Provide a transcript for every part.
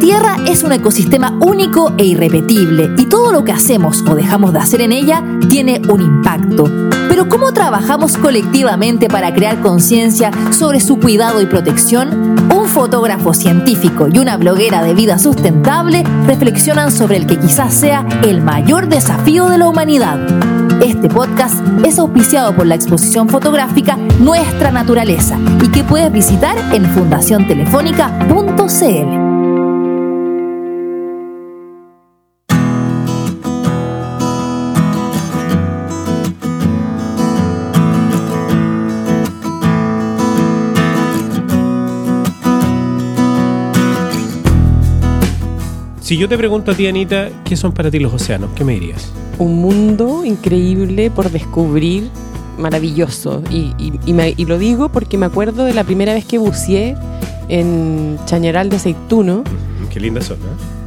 Tierra es un ecosistema único e irrepetible y todo lo que hacemos o dejamos de hacer en ella tiene un impacto. Pero ¿cómo trabajamos colectivamente para crear conciencia sobre su cuidado y protección? Un fotógrafo científico y una bloguera de vida sustentable reflexionan sobre el que quizás sea el mayor desafío de la humanidad. Este podcast es auspiciado por la exposición fotográfica Nuestra Naturaleza y que puedes visitar en fundaciontelefónica.cl. Si yo te pregunto a ti, Anita, ¿qué son para ti los océanos? ¿Qué me dirías? Un mundo increíble por descubrir, maravilloso. Y, y, lo digo porque me acuerdo de la primera vez que buceé en Chañaral de Aceituno. Qué linda zona.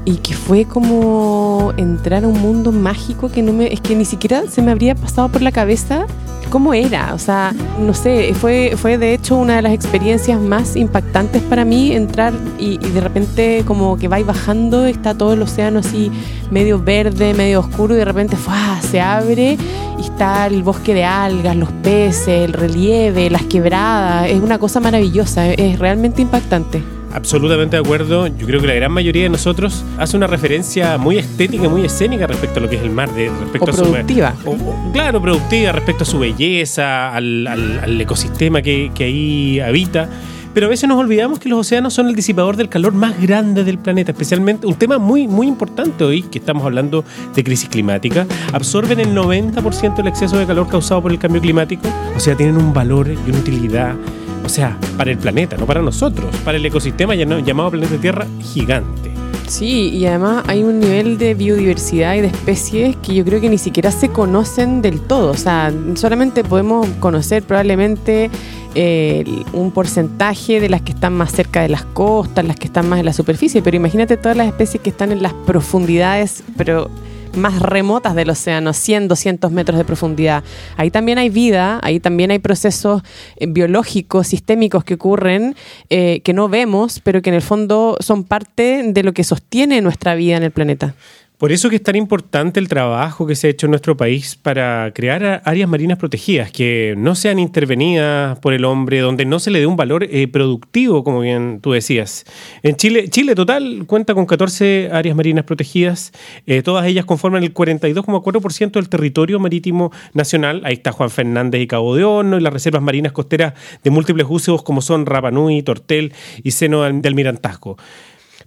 Y que fue como entrar a un mundo mágico que no me. Es que ni siquiera se me habría pasado por la cabeza cómo era. O sea, no sé, fue, fue de hecho una de las experiencias más impactantes para mí entrar y, de repente como que vais bajando, está todo el océano así medio verde, medio oscuro y de repente se abre y está el bosque de algas, los peces, el relieve, las quebradas. Es una cosa maravillosa, es realmente impactante. Absolutamente de acuerdo. Yo creo que la gran mayoría de nosotros hace una referencia muy estética, muy escénica respecto a lo que es el mar, de, respecto a productiva. Su, claro, productiva respecto a su belleza, al, ecosistema que, que ahí habita. Pero a veces nos olvidamos que los océanos son el disipador del calor más grande del planeta, especialmente un tema muy, muy importante hoy, que estamos hablando de crisis climática. Absorben el 90% del exceso de calor causado por el cambio climático, o sea, tienen un valor y una utilidad o sea, para el planeta, no para nosotros, para el ecosistema llamado planeta Tierra gigante. Sí, y además hay un nivel de biodiversidad y de especies que yo creo que ni siquiera se conocen del todo. O sea, solamente podemos conocer probablemente eh, un porcentaje de las que están más cerca de las costas, las que están más en la superficie, pero imagínate todas las especies que están en las profundidades, pero más remotas del océano, 100, 200 metros de profundidad. Ahí también hay vida, ahí también hay procesos eh, biológicos, sistémicos que ocurren, eh, que no vemos, pero que en el fondo son parte de lo que sostiene nuestra vida en el planeta. Por eso que es tan importante el trabajo que se ha hecho en nuestro país para crear áreas marinas protegidas, que no sean intervenidas por el hombre, donde no se le dé un valor eh, productivo, como bien tú decías. En Chile, Chile total cuenta con 14 áreas marinas protegidas, eh, todas ellas conforman el 42,4% del territorio marítimo nacional. Ahí está Juan Fernández y Cabo de Horno, y las reservas marinas costeras de múltiples usos como son Rapanui, Tortel y Seno del Almirantazgo.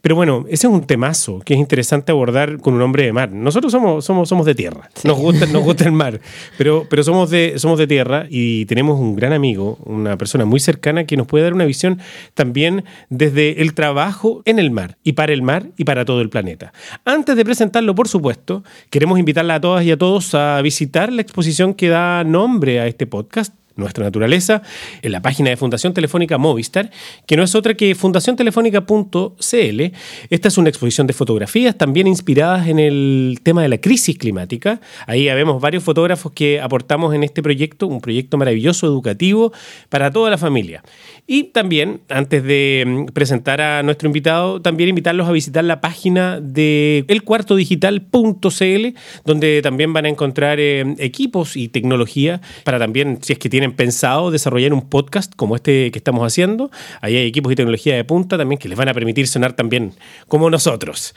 Pero bueno, ese es un temazo que es interesante abordar con un hombre de mar. Nosotros somos, somos, somos de tierra, nos, gusta, nos gusta el mar, pero, pero somos, de, somos de tierra y tenemos un gran amigo, una persona muy cercana que nos puede dar una visión también desde el trabajo en el mar y para el mar y para todo el planeta. Antes de presentarlo, por supuesto, queremos invitarla a todas y a todos a visitar la exposición que da nombre a este podcast nuestra naturaleza, en la página de Fundación Telefónica Movistar, que no es otra que fundaciontelefónica.cl. Esta es una exposición de fotografías también inspiradas en el tema de la crisis climática. Ahí vemos varios fotógrafos que aportamos en este proyecto, un proyecto maravilloso, educativo, para toda la familia. Y también, antes de mm, presentar a nuestro invitado, también invitarlos a visitar la página de elcuartodigital.cl, donde también van a encontrar eh, equipos y tecnología para también, si es que tienen pensado desarrollar un podcast como este que estamos haciendo. Ahí hay equipos y tecnología de punta también que les van a permitir sonar también como nosotros.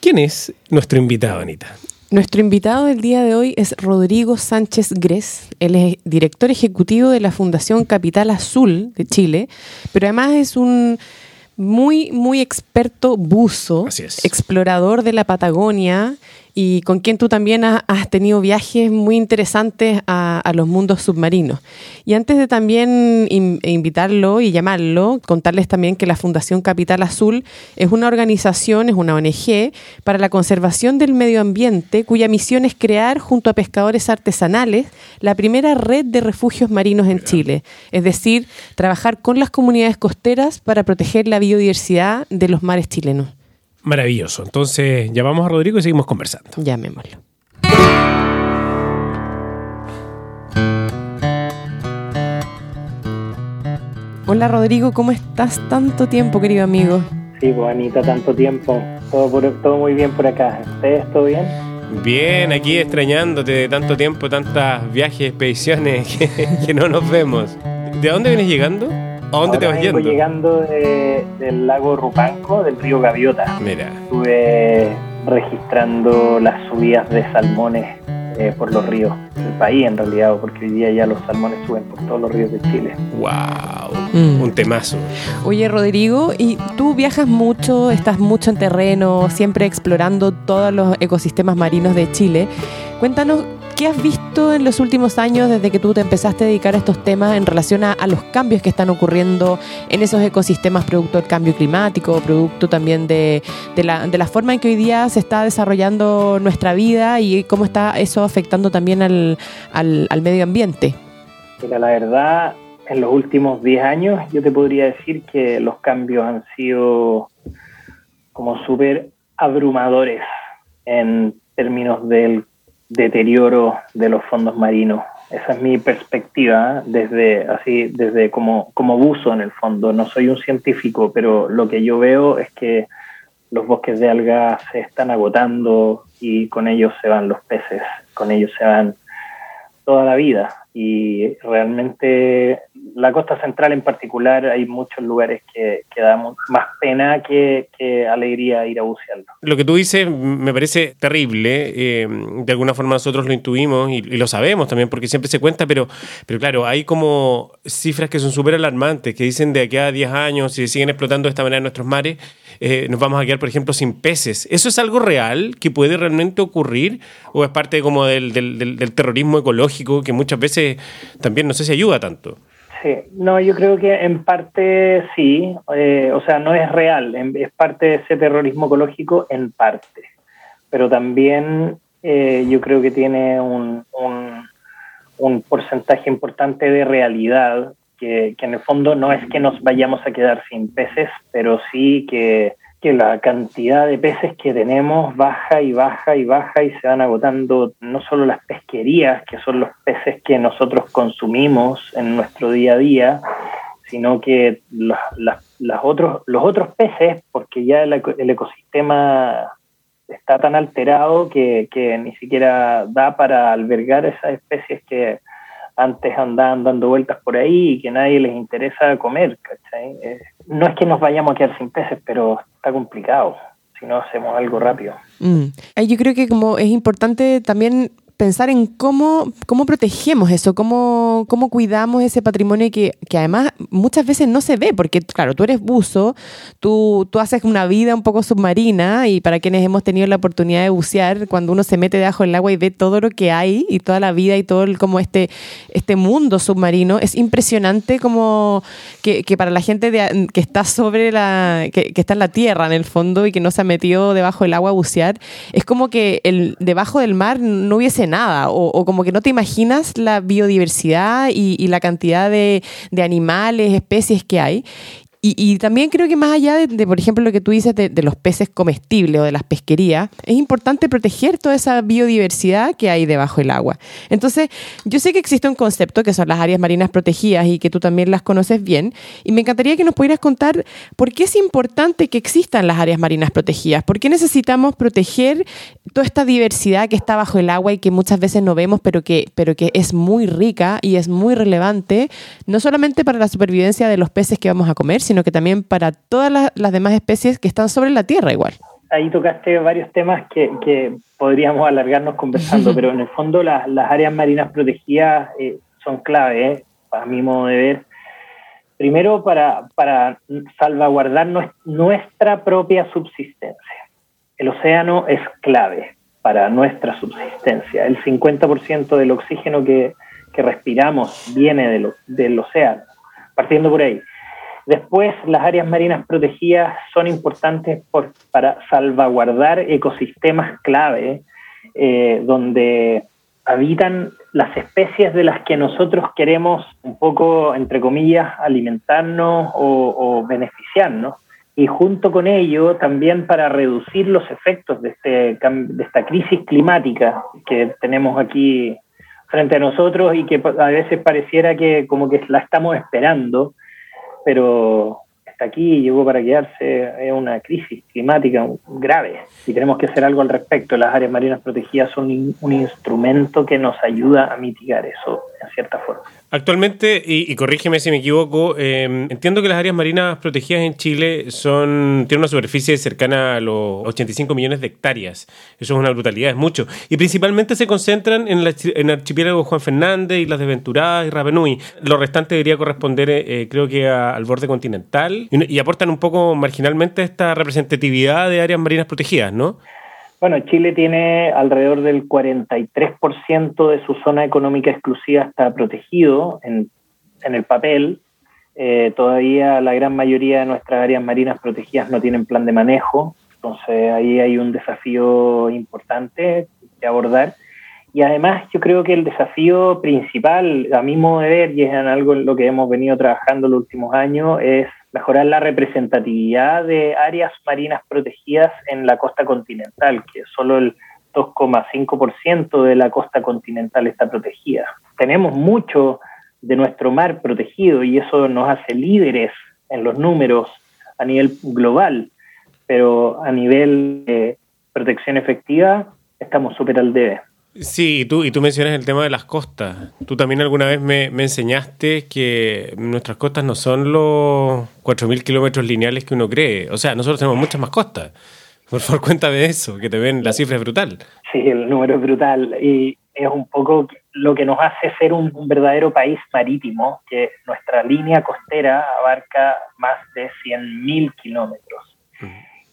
¿Quién es nuestro invitado, Anita? Nuestro invitado del día de hoy es Rodrigo Sánchez Gres. Él es director ejecutivo de la Fundación Capital Azul de Chile, pero además es un muy, muy experto buzo, explorador de la Patagonia y con quien tú también has tenido viajes muy interesantes a, los mundos submarinos. Y antes de también invitarlo y llamarlo, contarles también que la Fundación Capital Azul es una organización, es una ONG para la conservación del medio ambiente cuya misión es crear junto a pescadores artesanales la primera red de refugios marinos en Chile, es decir, trabajar con las comunidades costeras para proteger la biodiversidad de los mares chilenos. Maravilloso. Entonces llamamos a Rodrigo y seguimos conversando. Llamémoslo. Hola Rodrigo, ¿cómo estás? Tanto tiempo, querido amigo. Sí, pues Anita, tanto tiempo. Todo, todo muy bien por acá. ¿Ustedes todo bien? Bien, aquí extrañándote de tanto tiempo, tantas viajes, expediciones que, no nos vemos. ¿De dónde vienes llegando? ¿A dónde te vas yendo? llegando del lago Rupanco, del río Gaviota. Mira. Estuve registrando las subidas de salmones eh, por los ríos del país en realidad, porque hoy día ya los salmones suben por todos los ríos de Chile. ¡Wow! Mm. Un temazo. Oye, Rodrigo, y tú viajas mucho, estás mucho en terreno, siempre explorando todos los ecosistemas marinos de Chile. Cuéntanos ¿Qué has visto en los últimos años desde que tú te empezaste a dedicar a estos temas en relación a, los cambios que están ocurriendo en esos ecosistemas producto del cambio climático, producto también de, la, forma en que hoy día se está desarrollando nuestra vida y cómo está eso afectando también al, al, medio ambiente? Mira, la verdad, en los últimos 10 años yo te podría decir que los cambios han sido como súper abrumadores en términos del deterioro de los fondos marinos. Esa es mi perspectiva ¿eh? desde así desde como, como buzo en el fondo. No soy un científico, pero lo que yo veo es que los bosques de algas se están agotando y con ellos se van los peces, con ellos se van toda la vida y realmente la costa central en particular hay muchos lugares que, que da más pena que, alegría ir a bucearlo. Lo que tú dices me parece terrible, eh, de alguna forma nosotros lo intuimos y, lo sabemos también porque siempre se cuenta, pero, pero claro, hay como cifras que son súper alarmantes, que dicen de aquí a 10 años, si siguen explotando de esta manera nuestros mares, eh, nos vamos a quedar, por ejemplo, sin peces. ¿Eso es algo real que puede realmente ocurrir o es parte como del, del, del terrorismo ecológico que muchas veces también no sé si ayuda tanto? Sí, no, yo creo que en parte sí, eh, o sea, no es real, es parte de ese terrorismo ecológico en parte, pero también eh, yo creo que tiene un, un, porcentaje importante de realidad, que, que en el fondo no es que nos vayamos a quedar sin peces, pero sí que que la cantidad de peces que tenemos baja y baja y baja y se van agotando no solo las pesquerías, que son los peces que nosotros consumimos en nuestro día a día, sino que los, otros, los otros peces, porque ya el, ecosistema está tan alterado que, que, ni siquiera da para albergar esas especies que antes andaban dando vueltas por ahí y que nadie les interesa comer, ¿cachai? Eh, no es que nos vayamos a quedar sin peces, pero está complicado si no hacemos algo rápido. Mm. Yo creo que como es importante también pensar en cómo, cómo protegemos eso, cómo, cómo cuidamos ese patrimonio que, que, además muchas veces no se ve, porque claro, tú eres buzo, tú, tú haces una vida un poco submarina y para quienes hemos tenido la oportunidad de bucear, cuando uno se mete debajo del agua y ve todo lo que hay y toda la vida y todo el, como este, este mundo submarino, es impresionante como que, que para la gente que está sobre la, que, que, está en la tierra en el fondo y que no se ha metido debajo del agua a bucear, es como que el, debajo del mar no hubiese nada, o, como que no te imaginas la biodiversidad y, la cantidad de, de, animales, especies que hay. Y, también creo que más allá de, por ejemplo, lo que tú dices de, los peces comestibles o de las pesquerías, es importante proteger toda esa biodiversidad que hay debajo del agua. Entonces, yo sé que existe un concepto que son las áreas marinas protegidas y que tú también las conoces bien, y me encantaría que nos pudieras contar por qué es importante que existan las áreas marinas protegidas, por qué necesitamos proteger toda esta diversidad que está bajo el agua y que muchas veces no vemos, pero que, pero que es muy rica y es muy relevante, no solamente para la supervivencia de los peces que vamos a comer, sino que también para todas las, demás especies que están sobre la Tierra igual. Ahí tocaste varios temas que, podríamos alargarnos conversando, pero en el fondo las áreas marinas protegidas eh, son clave, eh, para mi modo de ver. Primero, para, para salvaguardar nuestra propia subsistencia. El océano es clave para nuestra subsistencia. El 50% del oxígeno que, respiramos viene del océano, partiendo por ahí. Después, las áreas marinas protegidas son importantes por, para salvaguardar ecosistemas clave eh, donde habitan las especies de las que nosotros queremos un poco, entre comillas, alimentarnos o, beneficiarnos. Y junto con ello, también para reducir los efectos de, este, de esta crisis climática que tenemos aquí frente a nosotros y que a veces pareciera que como que la estamos esperando, pero está aquí, llegó para quedarse, es una crisis climática grave y tenemos que hacer algo al respecto. Las áreas marinas protegidas son un instrumento que nos ayuda a mitigar eso cierta forma. Actualmente, y, corrígeme si me equivoco, em, entiendo que las áreas marinas protegidas en Chile son tienen una superficie cercana a los 85 millones de hectáreas. Eso es una brutalidad, es mucho. Y principalmente se concentran en, el archipiélago Juan Fernández, Islas de Ventura y Rapanui. Lo restante debería corresponder, eh, creo que, al borde continental y, y aportan un poco marginalmente esta representatividad de áreas marinas protegidas, ¿no? Bueno, Chile tiene alrededor del 43% de su zona económica exclusiva está protegido en, el papel. Eh, todavía la gran mayoría de nuestras áreas marinas protegidas no tienen plan de manejo, entonces ahí hay un desafío importante que abordar. Y además yo creo que el desafío principal, a mi modo de ver, y es en algo en lo que hemos venido trabajando los últimos años, es mejorar la representatividad de áreas marinas protegidas en la costa continental, que solo el 2,5% de la costa continental está protegida. Tenemos mucho de nuestro mar protegido y eso nos hace líderes en los números a nivel global, pero a nivel de protección efectiva estamos súper al debe. Sí, y tú, y tú mencionas el tema de las costas. Tú también alguna vez me, enseñaste que nuestras costas no son los 4.000 kilómetros lineales que uno cree. O sea, nosotros tenemos muchas más costas. Por favor, cuéntame de eso, que te ven, la cifra es brutal. Sí, el número es brutal. Y es un poco lo que nos hace ser un, verdadero país marítimo, que nuestra línea costera abarca más de 100.000 kilómetros.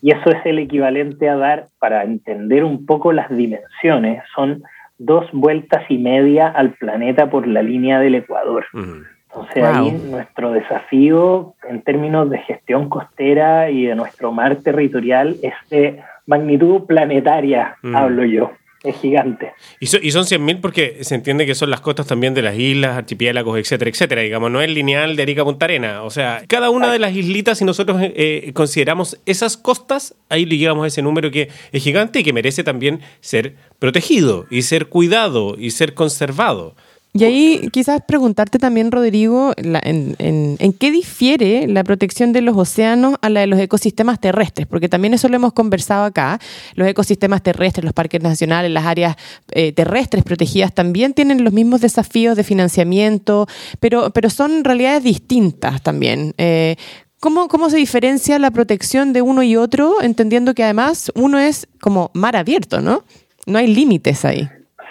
Y eso es el equivalente a dar, para entender un poco las dimensiones, son dos vueltas y media al planeta por la línea del Ecuador. Entonces ahí nuestro desafío en términos de gestión costera y de nuestro mar territorial es de magnitud planetaria, hablo yo es gigante. Y, son 100.000 porque se entiende que son las costas también de las islas, archipiélagos, etcétera, etcétera. Digamos, no es lineal de Arica Punta Arena. O sea, cada una de las islitas, si nosotros eh, eh, consideramos esas costas, ahí le llegamos a ese número que es gigante y que merece también ser protegido y ser cuidado y ser conservado. Y ahí quizás preguntarte también, Rodrigo, en, en, qué difiere la protección de los océanos a la de los ecosistemas terrestres, porque también eso lo hemos conversado acá. Los ecosistemas terrestres, los parques nacionales, las áreas eh, terrestres protegidas también tienen los mismos desafíos de financiamiento, pero, pero son realidades distintas también. Eh, ¿Cómo, ¿Cómo se diferencia la protección de uno y otro, entendiendo que además uno es como mar abierto, ¿no? No hay límites ahí.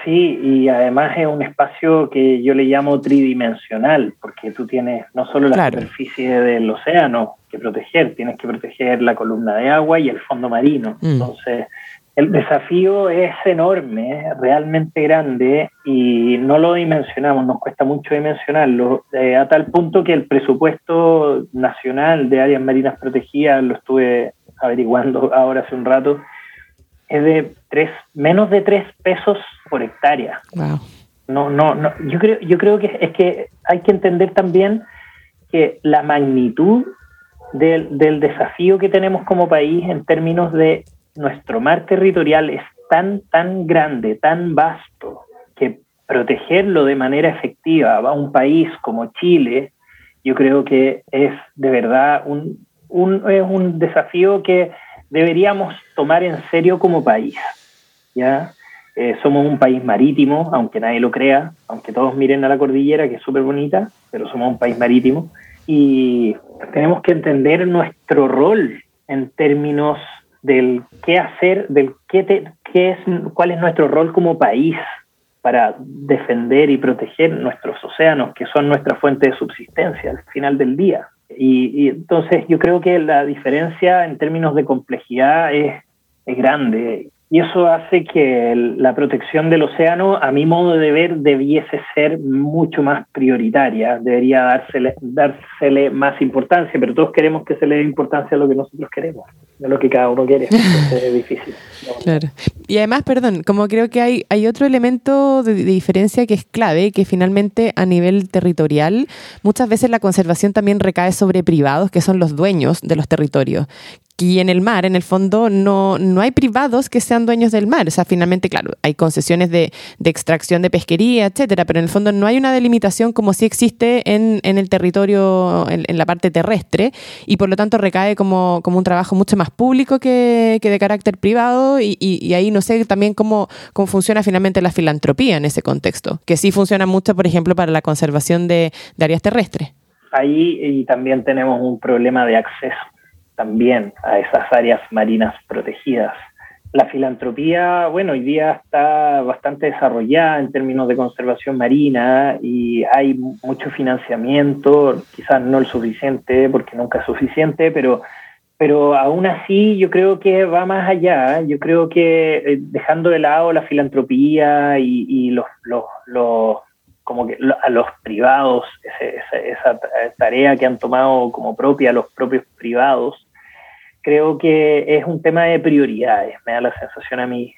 Sí, y además es un espacio que yo le llamo tridimensional, porque tú tienes no solo la superficie del océano que proteger, tienes que proteger la columna de agua y el fondo marino. Mm. Entonces, el desafío es enorme, realmente grande, y no lo dimensionamos, nos cuesta mucho dimensionarlo, eh, a tal punto que el presupuesto nacional de áreas marinas protegidas, lo estuve averiguando ahora hace un rato, es de tres, menos de tres pesos por hectárea. No, no, no. Yo creo, yo creo que es que hay que entender también que la magnitud del, del desafío que tenemos como país en términos de nuestro mar territorial es tan, tan grande, tan vasto, que protegerlo de manera efectiva a un país como Chile, yo creo que es de verdad un, un, es un desafío que deberíamos tomar en serio como país. ¿ya? Eh, somos un país marítimo, aunque nadie lo crea, aunque todos miren a la cordillera, que es súper bonita, pero somos un país marítimo. Y tenemos que entender nuestro rol en términos del qué hacer, del qué, qué es, cuál es nuestro rol como país para defender y proteger nuestros océanos, que son nuestra fuente de subsistencia al final del día. Y, entonces yo creo que la diferencia en términos de complejidad es, es grande y eso hace que la protección del océano, a mi modo de ver, debiese ser mucho más prioritaria, debería dársele, dársele más importancia, pero todos queremos que se le dé importancia a lo que nosotros queremos, a lo que cada uno quiere. Entonces es difícil. Claro. Y además, perdón, como creo que hay, hay otro elemento de, de diferencia que es clave, que finalmente a nivel territorial, muchas veces la conservación también recae sobre privados, que son los dueños de los territorios y en el mar, en el fondo, no, no hay privados que sean dueños del mar. O sea, finalmente, claro, hay concesiones de, de extracción de pesquería, etcétera, pero en el fondo no hay una delimitación como si existe en, en el territorio, en, la parte terrestre, y por lo tanto recae como, como un trabajo mucho más público que, que de carácter privado, y, y, ahí no sé también cómo, cómo funciona finalmente la filantropía en ese contexto, que sí funciona mucho, por ejemplo, para la conservación de, de áreas terrestres. Ahí y también tenemos un problema de acceso también a esas áreas marinas protegidas. La filantropía, bueno, hoy día está bastante desarrollada en términos de conservación marina y hay mucho financiamiento, quizás no el suficiente, porque nunca es suficiente, pero, pero aún así yo creo que va más allá. Yo creo que eh, dejando de lado la filantropía y, los, los, como que a los privados, esa, tarea que han tomado como propia los propios privados, creo que es un tema de prioridades, me da la sensación a mí.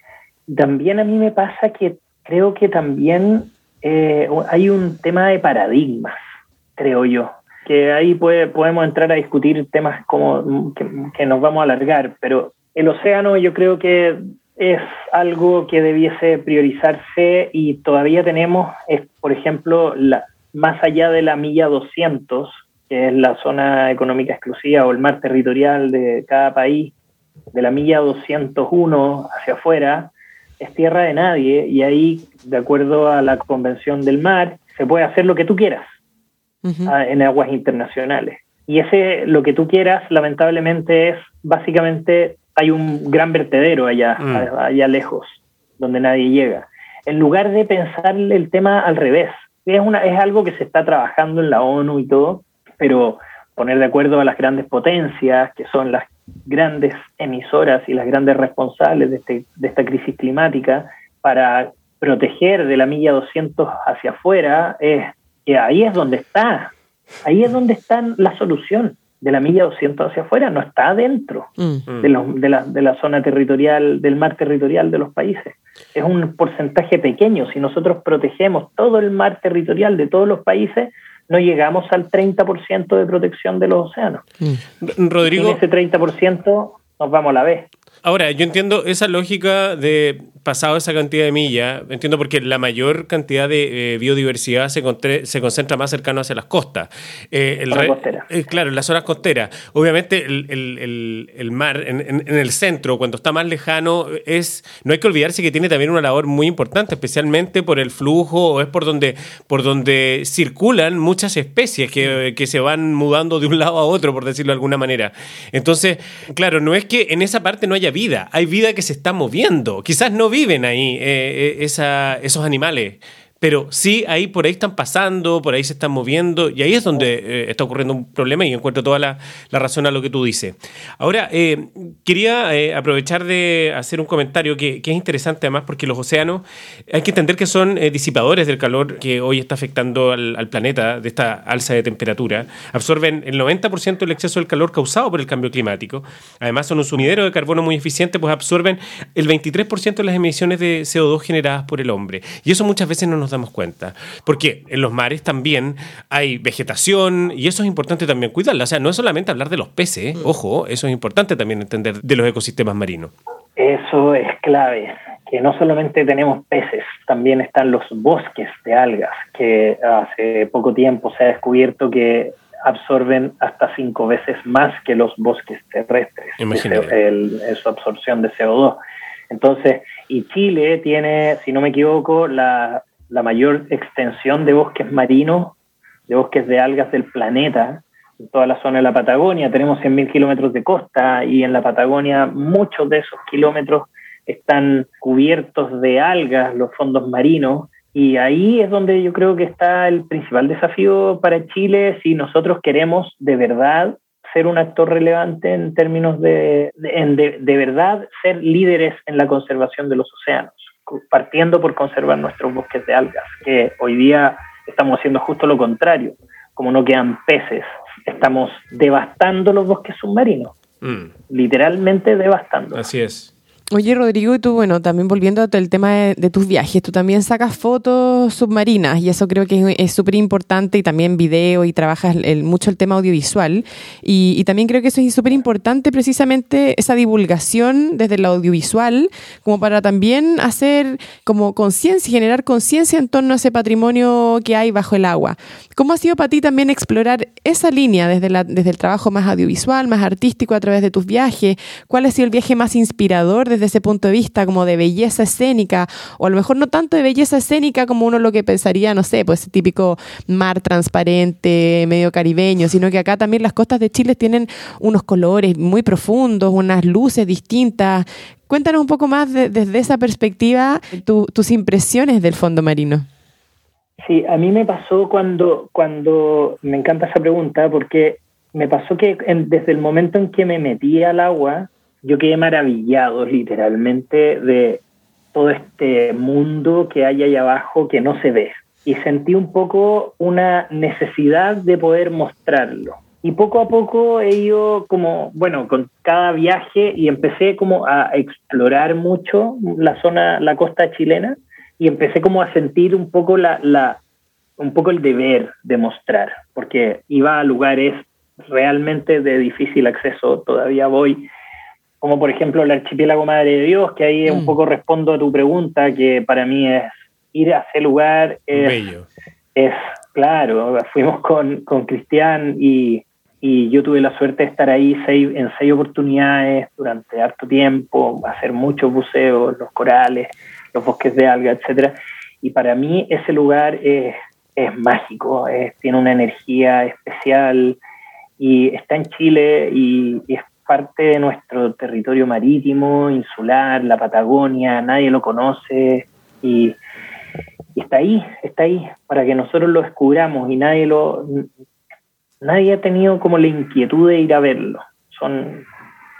También a mí me pasa que creo que también eh, hay un tema de paradigmas, creo yo, que ahí puede, podemos entrar a discutir temas como que, nos vamos a alargar, pero el océano yo creo que es algo que debiese priorizarse y todavía tenemos, por ejemplo, la, más allá de la milla 200, que es la zona económica exclusiva o el mar territorial de cada país, de la milla 201 hacia afuera, es tierra de nadie y ahí, de acuerdo a la Convención del Mar, se puede hacer lo que tú quieras en aguas internacionales. Y ese lo que tú quieras, lamentablemente, es básicamente hay un gran vertedero allá, mm. allá lejos, donde nadie llega. En lugar de pensar el tema al revés, es, una, es algo que se está trabajando en la ONU y todo, pero poner de acuerdo a las grandes potencias, que son las grandes emisoras y las grandes responsables de, este, de esta crisis climática, para proteger de la milla 200 hacia afuera, es que ahí es donde está, ahí es donde está la solución de la milla 200 hacia afuera, no está dentro mm. de, de, la, de la zona territorial, del mar territorial de los países. Es un porcentaje pequeño. Si nosotros protegemos todo el mar territorial de todos los países, no llegamos al 30% de protección de los océanos. Mm. Rodrigo. en ese 30% nos vamos a la vez. Ahora, yo entiendo esa lógica de pasado esa cantidad de millas, entiendo porque la mayor cantidad de eh, biodiversidad se, se, concentra más cercano hacia las costas. Eh, el eh, claro, en las zonas costeras. Obviamente el, mar en, el centro, cuando está más lejano, es no hay que olvidarse que tiene también una labor muy importante, especialmente por el flujo, o es por donde, por donde circulan muchas especies que, que se van mudando de un lado a otro, por decirlo de alguna manera. Entonces, claro, no es que en esa parte no haya vida, hay vida que se está moviendo. Quizás no viven ahí eh, eh, esos animales pero sí, ahí por ahí están pasando, por ahí se están moviendo, y ahí es donde eh, está ocurriendo un problema y encuentro toda la, razón a lo que tú dices. Ahora, eh, quería eh, aprovechar de hacer un comentario que, es interesante además porque los océanos hay que entender que son disipadores del calor que hoy está afectando al, planeta, de esta alza de temperatura. Absorben el 90% del exceso del calor causado por el cambio climático. Además, son un sumidero de carbono muy eficiente, pues absorben el 23% de las emisiones de CO2 generadas por el hombre. Y eso muchas veces no nos damos cuenta. Porque en los mares también hay vegetación y eso es importante también cuidarla. O sea, no es solamente hablar de los peces, mm. ojo, eso es importante también entender de los ecosistemas marinos. Eso es clave, que no solamente tenemos peces, también están los bosques de algas, que hace poco tiempo se ha descubierto que absorben hasta cinco veces más que los bosques terrestres, el, su absorción de CO2. Entonces, y Chile tiene, si no me equivoco, la la mayor extensión de bosques marinos, de bosques de algas del planeta, en toda la zona de la Patagonia. Tenemos 100.000 kilómetros de costa y en la Patagonia muchos de esos kilómetros están cubiertos de algas, los fondos marinos. Y ahí es donde yo creo que está el principal desafío para Chile si nosotros queremos de verdad ser un actor relevante en términos de, de, de verdad ser líderes en la conservación de los océanos partiendo por conservar nuestros bosques de algas, que hoy día estamos haciendo justo lo contrario. Como no quedan peces, estamos devastando los bosques submarinos. Mm. Literalmente devastando. Así es. Oye, Rodrigo, y tú, bueno, también volviendo al tema de, tus viajes, tú también sacas fotos submarinas y eso creo que es súper importante y también video y trabajas mucho el tema audiovisual. Y, también creo que eso es súper importante precisamente esa divulgación desde el audiovisual, como para también hacer como conciencia, generar conciencia en torno a ese patrimonio que hay bajo el agua. ¿Cómo ha sido para ti también explorar esa línea desde, la, desde el trabajo más audiovisual, más artístico a través de tus viajes? ¿Cuál ha sido el viaje más inspirador desde ese punto de vista como de belleza escénica, o a lo mejor no tanto de belleza escénica como uno lo que pensaría, no sé, pues típico mar transparente, medio caribeño, sino que acá también las costas de Chile tienen unos colores muy profundos, unas luces distintas. Cuéntanos un poco más desde esa perspectiva tus impresiones del fondo marino. Sí, a mí me pasó cuando, cuando, me encanta esa pregunta, porque me pasó que desde el momento en que me metí al agua, yo quedé maravillado literalmente de todo este mundo que hay ahí abajo que no se ve. Y sentí un poco una necesidad de poder mostrarlo. Y poco a poco he ido como, bueno, con cada viaje y empecé como a explorar mucho la zona, la costa chilena y empecé como a sentir un poco la, la un poco el deber de mostrar, porque iba a lugares realmente de difícil acceso, todavía voy como por ejemplo el archipiélago Madre de Dios, que ahí un mm. poco respondo a tu pregunta, que para mí es ir a ese lugar es, es claro, fuimos con, con Cristian y, y, yo tuve la suerte de estar ahí seis, en seis oportunidades durante harto tiempo, hacer muchos buceos, los corales, los bosques de alga, etcétera, y para mí ese lugar es, es mágico, tiene una energía especial y está en Chile y, y es parte de nuestro territorio marítimo, insular, la Patagonia, nadie lo conoce y, está ahí, está ahí para que nosotros lo descubramos y nadie lo nadie ha tenido como la inquietud de ir a verlo. Son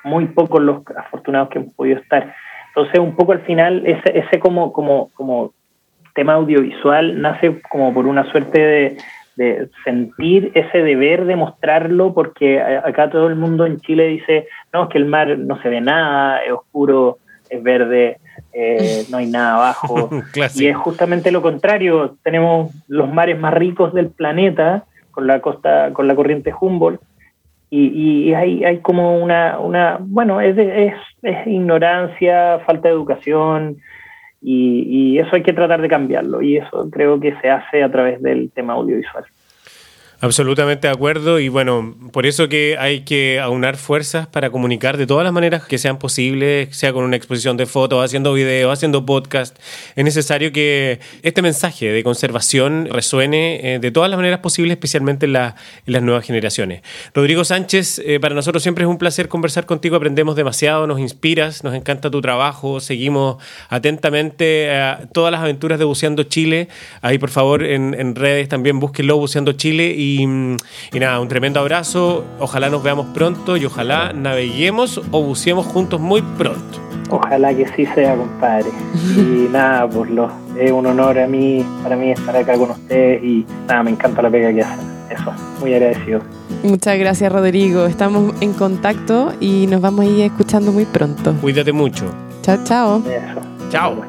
muy pocos los afortunados que hemos podido estar. Entonces, un poco al final, ese, ese como, como, como tema audiovisual nace como por una suerte de, de sentir ese deber de mostrarlo, porque acá todo el mundo en Chile dice, no, es que el mar no se ve nada, es oscuro, es verde, eh, no hay nada abajo. y es justamente lo contrario, tenemos los mares más ricos del planeta, con la costa, con la corriente Humboldt, y, y hay, hay como una, una bueno, es, es, es ignorancia, falta de educación, y, eso hay que tratar de cambiarlo y eso creo que se hace a través del tema audiovisual. Absolutamente de acuerdo y bueno, por eso que hay que aunar fuerzas para comunicar de todas las maneras que sean posibles, sea con una exposición de fotos, haciendo videos, haciendo podcast. Es necesario que este mensaje de conservación resuene eh, de todas las maneras posibles, especialmente en, las nuevas generaciones. Rodrigo Sánchez, eh, para nosotros siempre es un placer conversar contigo, aprendemos demasiado, nos inspiras, nos encanta tu trabajo, seguimos atentamente a todas las aventuras de Buceando Chile. Ahí por favor en, en redes también búsquenlo Buceando Chile y y, nada, un tremendo abrazo. Ojalá nos veamos pronto y ojalá naveguemos o buceemos juntos muy pronto. Ojalá que sí sea, compadre. Y nada, por lo, es un honor a mí, para mí estar acá con ustedes y nada, me encanta la pega que hacen. Eso, muy agradecido. Muchas gracias, Rodrigo. Estamos en contacto y nos vamos a ir escuchando muy pronto. Cuídate mucho. Chao, chao. Eso. Chao.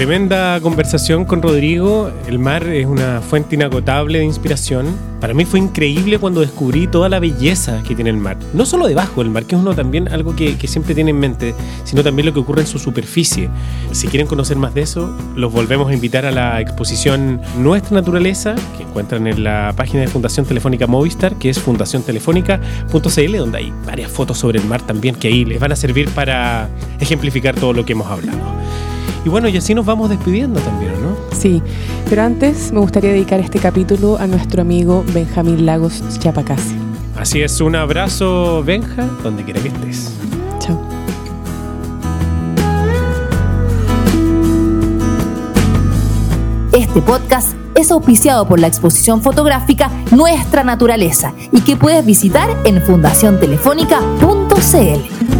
Tremenda conversación con Rodrigo. El mar es una fuente inagotable de inspiración. Para mí fue increíble cuando descubrí toda la belleza que tiene el mar. No solo debajo del mar, que es uno también algo que, siempre tiene en mente, sino también lo que ocurre en su superficie. Si quieren conocer más de eso, los volvemos a invitar a la exposición Nuestra Naturaleza, que encuentran en la página de Fundación Telefónica Movistar, que es fundaciontelefónica.cl, donde hay varias fotos sobre el mar también que ahí les van a servir para ejemplificar todo lo que hemos hablado. Y bueno, y así nos vamos despidiendo también, ¿no? Sí, pero antes me gustaría dedicar este capítulo a nuestro amigo Benjamín Lagos Chapacase. Así es, un abrazo, Benja, donde quiera que estés. Chao. Este podcast es auspiciado por la exposición fotográfica Nuestra Naturaleza y que puedes visitar en fundaciontelefónica.cl.